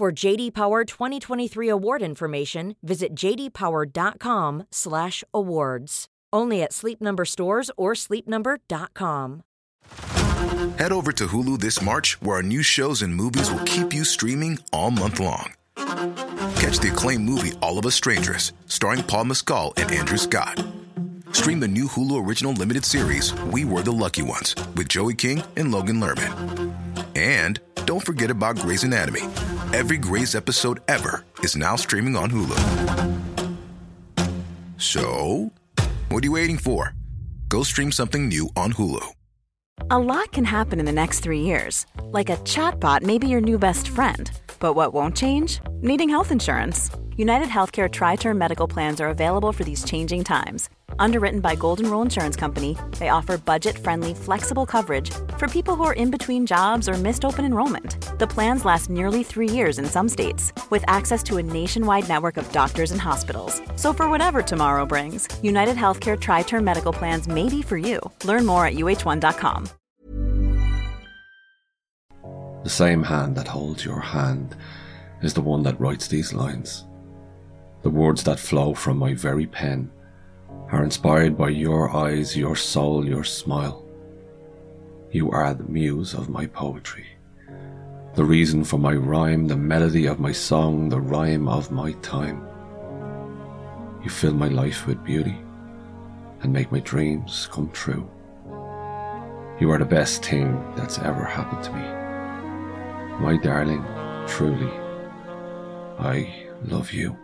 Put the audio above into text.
For JD Power 2023 award information, visit jdpower.com/awards. Only at Sleep Number stores or sleepnumber.com. Head over to Hulu this March, where our new shows and movies will keep you streaming all month long. Catch the acclaimed movie All of Us Strangers, starring Paul Mescal and Andrew Scott. Stream the new Hulu original limited series We Were the Lucky Ones with Joey King and Logan Lerman. And don't forget about Grey's Anatomy. Every Grey's episode ever is now streaming on Hulu. So, what are you waiting for? Go stream something new on Hulu. A lot can happen in the next three years. Like a chatbot may be your new best friend. But what won't change? Needing health insurance. United Healthcare Tri Term Medical Plans are available for these changing times. Underwritten by Golden Rule Insurance Company, they offer budget friendly, flexible coverage for people who are in between jobs or missed open enrollment. The plans last nearly three years in some states, with access to a nationwide network of doctors and hospitals. So, for whatever tomorrow brings, United Healthcare Tri Term Medical Plans may be for you. Learn more at uh1.com. The same hand that holds your hand is the one that writes these lines. The words that flow from my very pen are inspired by your eyes, your soul, your smile. You are the muse of my poetry, the reason for my rhyme, the melody of my song, the rhyme of my time. You fill my life with beauty and make my dreams come true. You are the best thing that's ever happened to me. My darling, truly, I love you.